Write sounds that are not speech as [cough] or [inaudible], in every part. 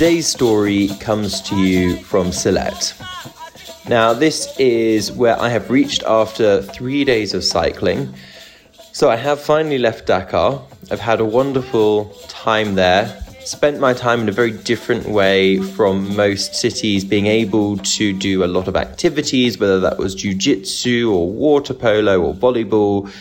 today's story comes to you from Sylhet. Now, this is where I have reached after three days of cycling. So, I have finally left Dhaka. I've had a wonderful time there. Spent my time in a very different way from most cities, being able to do a lot of activities, whether that was jiu-jitsu or water polo or volleyball,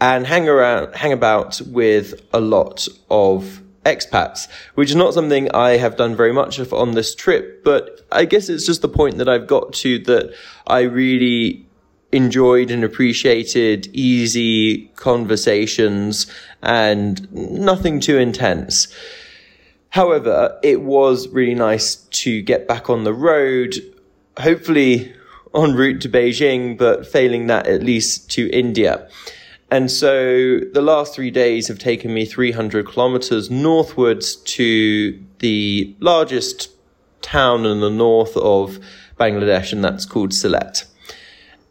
and hang around, hang about with a lot of expats, which is not something I have done very much of on this trip, but I guess it's just the point that I've got to that I really enjoyed and appreciated easy conversations and nothing too intense. However, it was really nice to get back on the road, hopefully en route to Beijing, but failing that at least to India. And so the last three days have taken me 300 kilometers northwards to the largest town in the north of Bangladesh, and that's called Sylhet.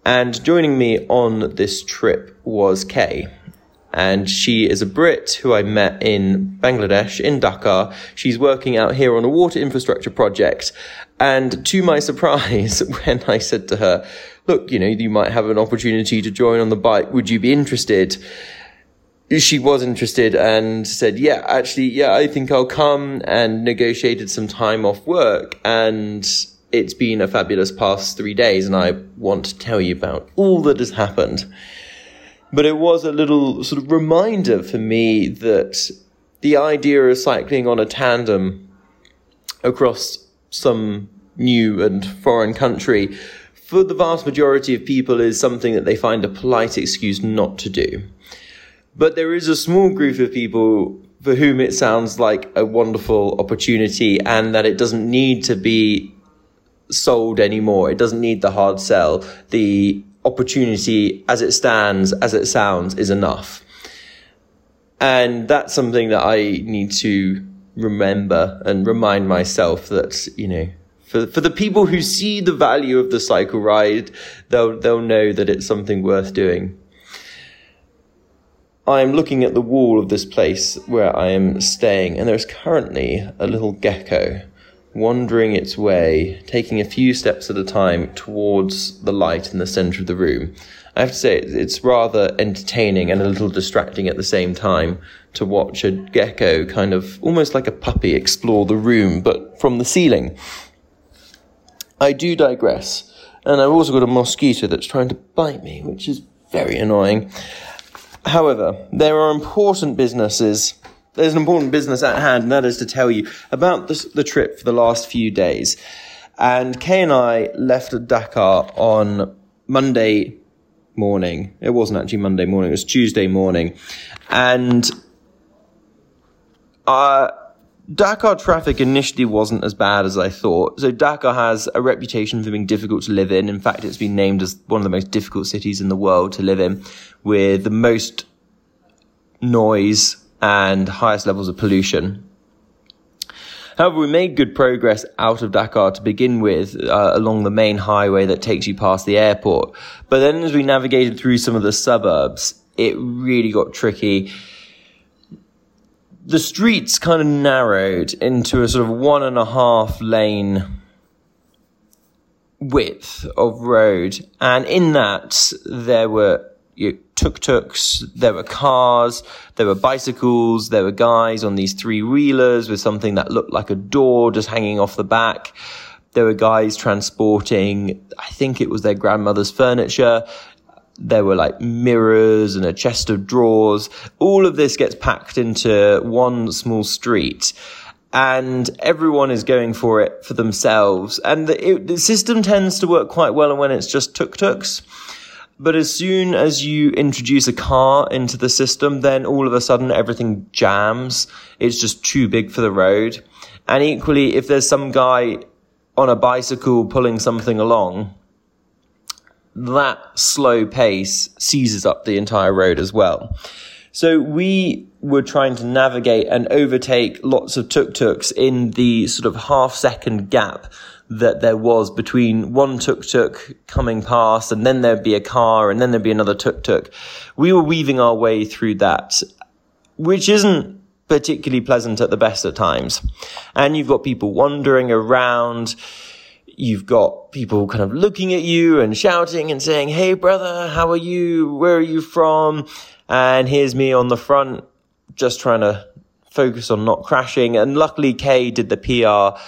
And joining me on this trip was Kay. And she is a Brit who I met in Bangladesh, in Dhaka. She's working out here on a water infrastructure project. And to my [laughs] surprise, when I said to her, look, you know, you might have an opportunity to join on the bike. Would you be interested? She was interested and said, yeah, actually, yeah, I think I'll come and negotiated some time off work. And it's been a fabulous past three days. And I want to tell you about all that has happened. But it was a little sort of reminder for me that the idea of cycling on a tandem across some new and foreign country for the vast majority of people is something that they find a polite excuse not to do. But there is a small group of people for whom it sounds like a wonderful opportunity and that it doesn't need to be sold anymore. It doesn't need the hard sell. The opportunity as it stands, as it sounds, is enough. And that's something that I need to remember and remind myself that, you know, for for the people who see the value of the cycle ride, they'll they'll know that it's something worth doing. I am looking at the wall of this place where I am staying, and there's currently a little gecko wandering its way, taking a few steps at a time towards the light in the center of the room. I have to say, it's rather entertaining and a little distracting at the same time to watch a gecko kind of almost like a puppy explore the room, but from the ceiling. I do digress. And I've also got a mosquito that's trying to bite me, which is very annoying. However, there are important businesses. There's an important business at hand, and that is to tell you about the, the trip for the last few days. And Kay and I left Dhaka on Monday morning. It wasn't actually Monday morning, it was Tuesday morning. And uh, Dhaka traffic initially wasn't as bad as I thought. So Dhaka has a reputation for being difficult to live in. In fact, it's been named as one of the most difficult cities in the world to live in with the most noise and highest levels of pollution. However, we made good progress out of Dhaka to begin with uh, along the main highway that takes you past the airport. But then as we navigated through some of the suburbs, it really got tricky the streets kind of narrowed into a sort of one and a half lane width of road. And in that, there were you know, tuk-tuks, there were cars, there were bicycles, there were guys on these three wheelers with something that looked like a door just hanging off the back. There were guys transporting, I think it was their grandmother's furniture there were like mirrors and a chest of drawers. All of this gets packed into one small street and everyone is going for it for themselves. And the, it, the system tends to work quite well when it's just tuk-tuks. But as soon as you introduce a car into the system, then all of a sudden everything jams. It's just too big for the road. And equally, if there's some guy on a bicycle pulling something along, that slow pace seizes up the entire road as well. So we were trying to navigate and overtake lots of tuk-tuks in the sort of half second gap that there was between one tuk-tuk coming past and then there'd be a car and then there'd be another tuk-tuk. We were weaving our way through that, which isn't particularly pleasant at the best of times. And you've got people wandering around. You've got people kind of looking at you and shouting and saying, Hey, brother, how are you? Where are you from? And here's me on the front, just trying to focus on not crashing. And luckily, Kay did the PR,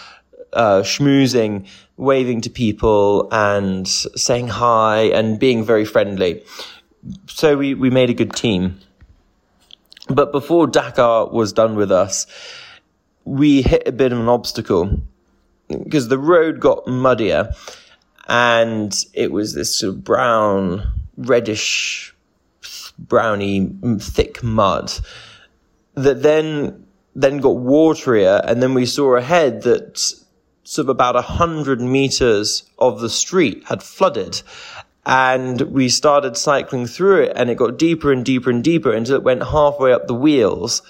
uh, schmoozing, waving to people and saying hi and being very friendly. So we, we made a good team. But before Dhaka was done with us, we hit a bit of an obstacle because the road got muddier and it was this sort of brown, reddish, browny, thick mud that then then got waterier and then we saw ahead that sort of about a hundred meters of the street had flooded. And we started cycling through it and it got deeper and deeper and deeper until it went halfway up the wheels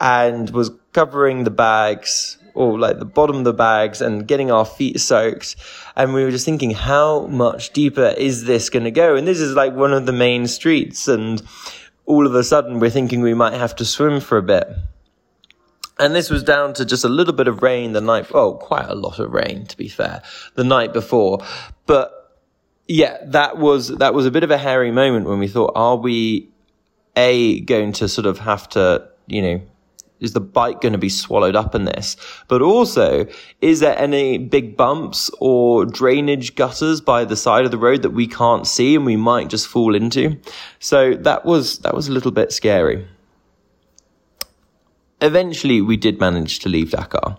and was covering the bags or like the bottom of the bags and getting our feet soaked. And we were just thinking, how much deeper is this going to go? And this is like one of the main streets. And all of a sudden we're thinking we might have to swim for a bit. And this was down to just a little bit of rain the night, oh, quite a lot of rain, to be fair, the night before. But yeah, that was that was a bit of a hairy moment when we thought, are we a going to sort of have to, you know, is the bike going to be swallowed up in this? But also, is there any big bumps or drainage gutters by the side of the road that we can't see and we might just fall into? So that was that was a little bit scary. Eventually, we did manage to leave Dhaka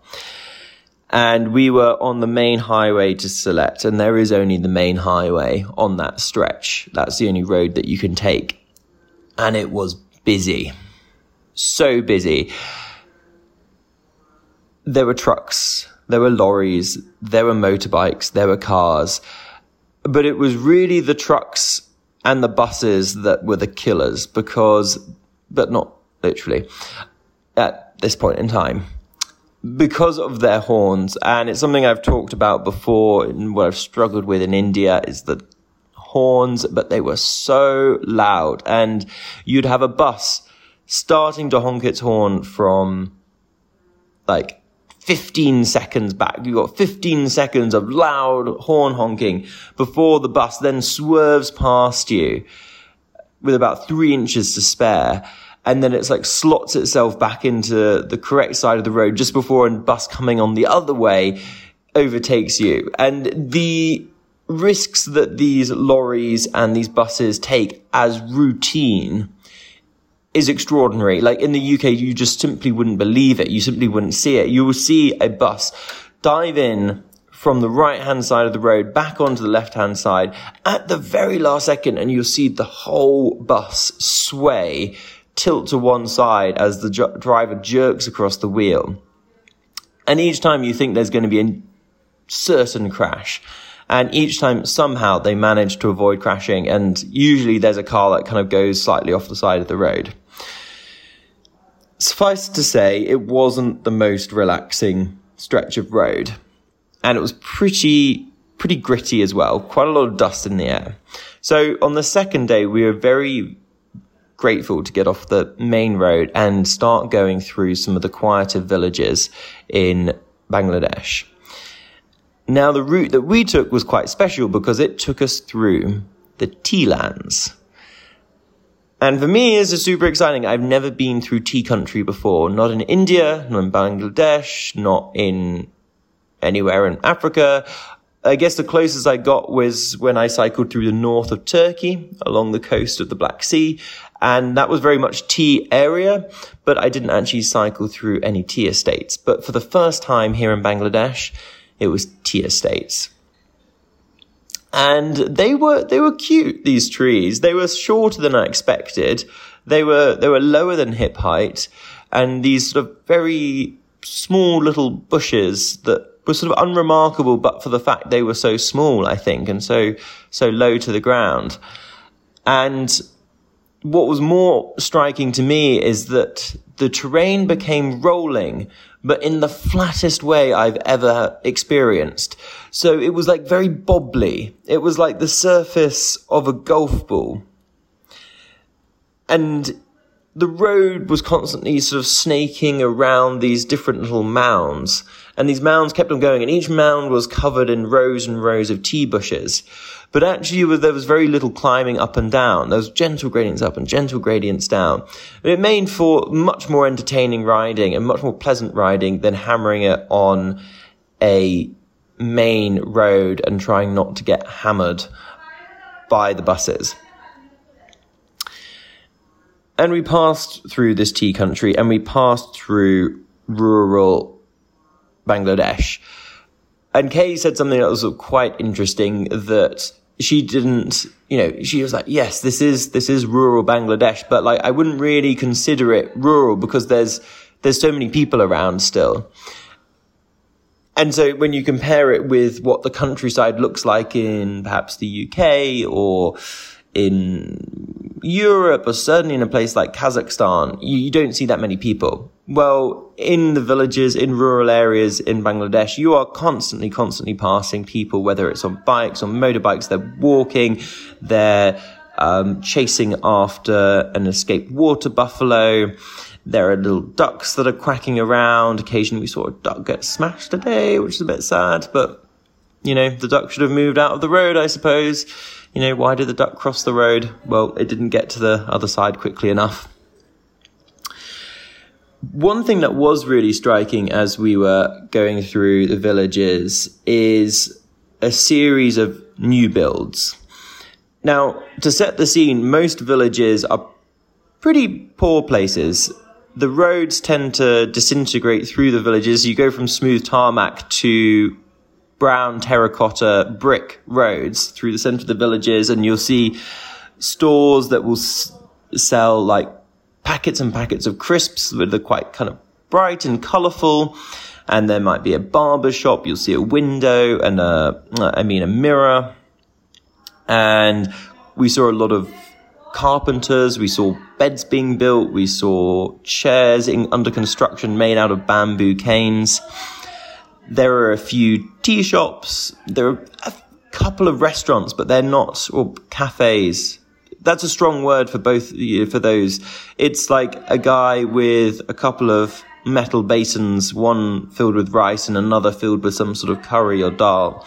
and we were on the main highway to Sylhet, and there is only the main highway on that stretch. That's the only road that you can take. And it was busy. So busy. There were trucks, there were lorries, there were motorbikes, there were cars. But it was really the trucks and the buses that were the killers because, but not literally, at this point in time because of their horns, and it's something I've talked about before and what I've struggled with in India is the horns, but they were so loud. And you'd have a bus starting to honk its horn from like 15 seconds back. You've got 15 seconds of loud horn honking before the bus then swerves past you with about three inches to spare and then it's like slots itself back into the correct side of the road just before a bus coming on the other way overtakes you. And the risks that these lorries and these buses take as routine is extraordinary. Like in the UK, you just simply wouldn't believe it. You simply wouldn't see it. You will see a bus dive in from the right hand side of the road back onto the left hand side at the very last second and you'll see the whole bus sway tilt to one side as the ju- driver jerks across the wheel. And each time you think there's going to be a certain crash. And each time somehow they manage to avoid crashing. And usually there's a car that kind of goes slightly off the side of the road. Suffice to say, it wasn't the most relaxing stretch of road. And it was pretty, pretty gritty as well. Quite a lot of dust in the air. So on the second day, we were very grateful to get off the main road and start going through some of the quieter villages in Bangladesh. Now, the route that we took was quite special because it took us through the tea lands. And for me, this is super exciting. I've never been through tea country before. Not in India, not in Bangladesh, not in anywhere in Africa. I guess the closest I got was when I cycled through the north of Turkey along the coast of the Black Sea. And that was very much tea area, but I didn't actually cycle through any tea estates. But for the first time here in Bangladesh, it was tea estates. And they were, they were cute, these trees. They were shorter than I expected. They were, they were lower than hip height and these sort of very small little bushes that were sort of unremarkable, but for the fact they were so small, I think, and so, so low to the ground. And what was more striking to me is that the terrain became rolling, but in the flattest way I've ever experienced. So it was like very bobbly. It was like the surface of a golf ball. And the road was constantly sort of snaking around these different little mounds. And these mounds kept on going, and each mound was covered in rows and rows of tea bushes. But actually, there was very little climbing up and down. There was gentle gradients up and gentle gradients down. But it made for much more entertaining riding and much more pleasant riding than hammering it on a main road and trying not to get hammered by the buses. And we passed through this tea country and we passed through rural Bangladesh. And Kay said something that was quite interesting that she didn't, you know, she was like, yes, this is, this is rural Bangladesh, but like, I wouldn't really consider it rural because there's, there's so many people around still. And so when you compare it with what the countryside looks like in perhaps the UK or in Europe or certainly in a place like Kazakhstan, you, you, don't see that many people. Well, in the villages, in rural areas in Bangladesh, you are constantly, constantly passing people, whether it's on bikes, on motorbikes, they're walking, they're um, chasing after an escaped water buffalo. There are little ducks that are quacking around. Occasionally we saw a duck get smashed today, which is a bit sad, but you know, the duck should have moved out of the road, I suppose. You know, why did the duck cross the road? Well, it didn't get to the other side quickly enough. One thing that was really striking as we were going through the villages is a series of new builds. Now, to set the scene, most villages are pretty poor places. The roads tend to disintegrate through the villages. You go from smooth tarmac to brown terracotta brick roads through the center of the villages and you'll see stores that will s- sell like packets and packets of crisps that are quite kind of bright and colorful. And there might be a barber shop. You'll see a window and a, I mean, a mirror. And we saw a lot of carpenters. We saw beds being built. We saw chairs in, under construction made out of bamboo canes. There are a few tea shops. There are a couple of restaurants, but they're not, or cafes. That's a strong word for both, for those. It's like a guy with a couple of metal basins, one filled with rice and another filled with some sort of curry or dal.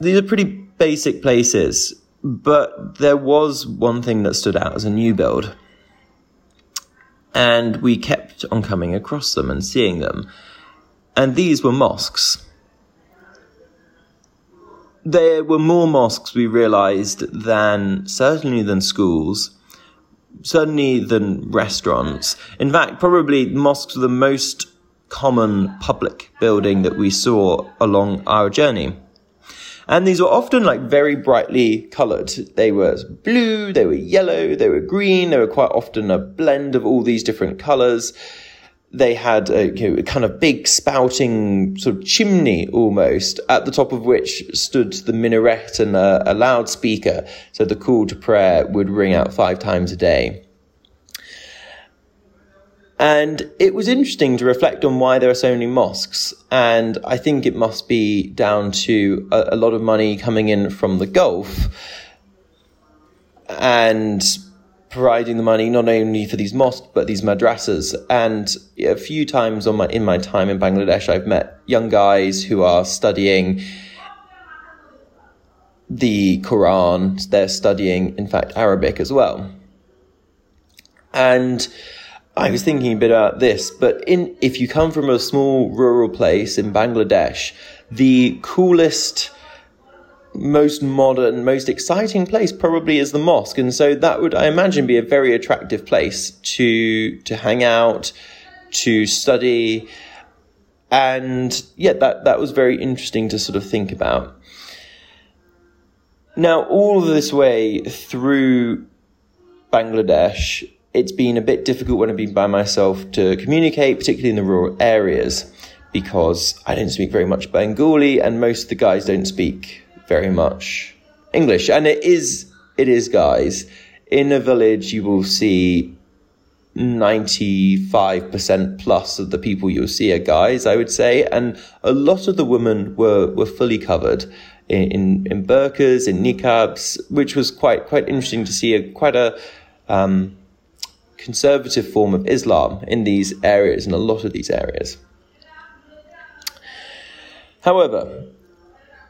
These are pretty basic places, but there was one thing that stood out as a new build. And we kept on coming across them and seeing them and these were mosques. There were more mosques, we realized, than certainly than schools, certainly than restaurants. In fact, probably mosques were the most common public building that we saw along our journey. And these were often like very brightly colored. They were blue, they were yellow, they were green, they were quite often a blend of all these different colors they had a, you know, kind of big spouting sort of chimney almost at the top of which stood the minaret and a, a loudspeaker. So the call to prayer would ring out five times a day. And it was interesting to reflect on why there are so many mosques. And I think it must be down to a, a lot of money coming in from the Gulf and providing the money not only for these mosques but these madrasas. And a few times on my in my time in Bangladesh, I've met young guys who are studying the Quran. They're studying, in fact, Arabic as well. And I was thinking a bit about this, but in if you come from a small rural place in Bangladesh, the coolest most modern, most exciting place probably is the mosque. And so that would, I imagine, be a very attractive place to, to hang out, to study. And yeah, that, that was very interesting to sort of think about. Now, all this way through Bangladesh, it's been a bit difficult when I've been by myself to communicate, particularly in the rural areas, because I don't speak very much Bengali and most of the guys don't speak very much English. And it is, it is, guys. In a village, you will see 95% plus of the people you'll see are guys, I would say. And a lot of the women were, were fully covered in, in, in burqas, in niqabs, which was quite, quite interesting to see a, quite a, um, conservative form of Islam in these areas, in a lot of these areas. However,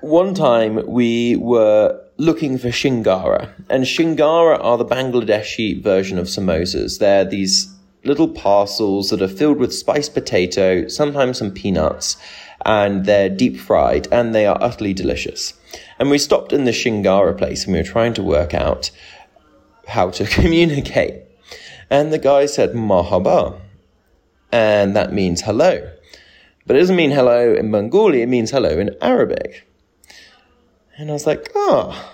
one time we were looking for shingara, and shingara are the Bangladeshi version of samosas. They're these little parcels that are filled with spiced potato, sometimes some peanuts, and they're deep fried, and they are utterly delicious. And we stopped in the shingara place, and we were trying to work out how to [laughs] communicate. And the guy said, Marhaba. And that means hello. But it doesn't mean hello in Bengali, it means hello in Arabic. And I was like, ah,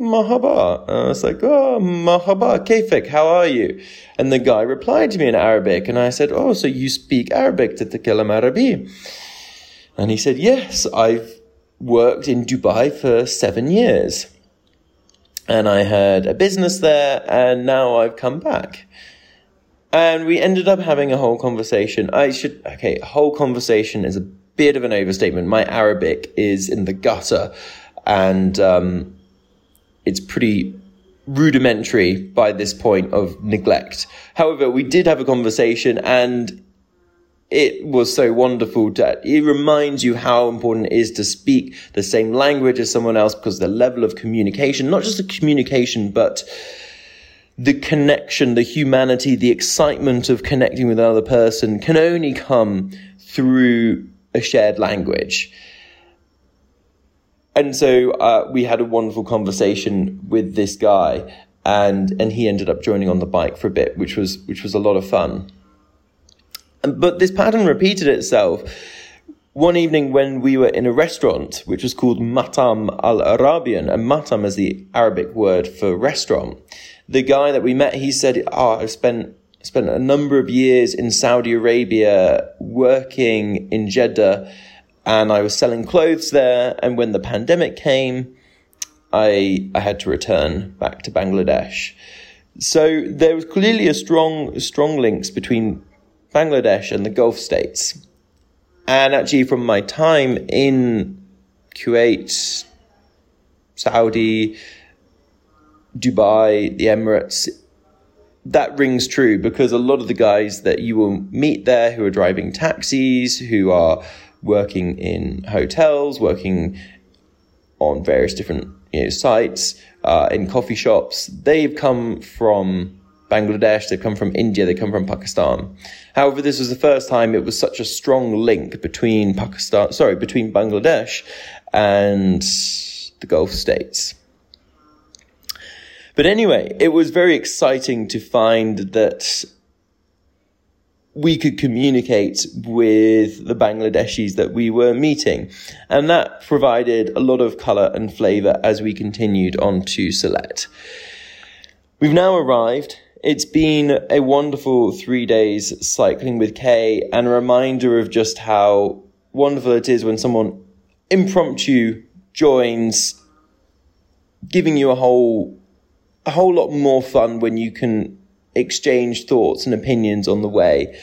oh, Marhaba. And I was like, ah, oh, Marhaba, Kefik, how are you? And the guy replied to me in Arabic, and I said, oh, so you speak Arabic, Tatakallam Arabi? And he said, yes, I've worked in Dubai for seven years. And I had a business there, and now I've come back. And we ended up having a whole conversation. I should, okay, a whole conversation is a bit of an overstatement. My Arabic is in the gutter and um, it's pretty rudimentary by this point of neglect. However, we did have a conversation and it was so wonderful that it reminds you how important it is to speak the same language as someone else because the level of communication, not just the communication, but the connection, the humanity, the excitement of connecting with another person can only come through a shared language and so uh, we had a wonderful conversation with this guy, and and he ended up joining on the bike for a bit, which was which was a lot of fun. But this pattern repeated itself. One evening when we were in a restaurant, which was called Matam Al Arabian, and Matam is the Arabic word for restaurant. The guy that we met, he said, "Oh, I've spent spent a number of years in Saudi Arabia working in Jeddah." And I was selling clothes there. And when the pandemic came, I I had to return back to Bangladesh. So there was clearly a strong strong links between Bangladesh and the Gulf states. And actually, from my time in Kuwait, Saudi, Dubai, the Emirates, that rings true because a lot of the guys that you will meet there who are driving taxis, who are working in hotels, working on various different you know, sites, uh, in coffee shops. They've come from Bangladesh, they've come from India, they come from Pakistan. However, this was the first time it was such a strong link between Pakistan, sorry, between Bangladesh and the Gulf states. But anyway, it was very exciting to find that we could communicate with the Bangladeshis that we were meeting. And that provided a lot of colour and flavour as we continued on to Sylhet. We've now arrived. It's been a wonderful three days cycling with Kay and a reminder of just how wonderful it is when someone impromptu joins, giving you a whole, a whole lot more fun when you can exchange thoughts and opinions on the way.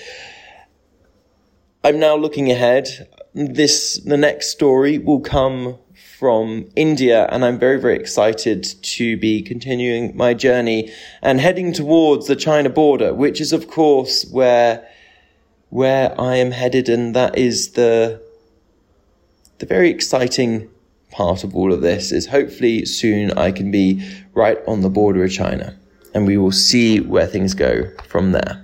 I'm now looking ahead. This, the next story will come from India, and I'm very, very excited to be continuing my journey and heading towards the China border, which is, of course, where where I am headed, and that is the the very exciting part of all of this. Is hopefully soon I can be right on the border of China and we will see where things go from there.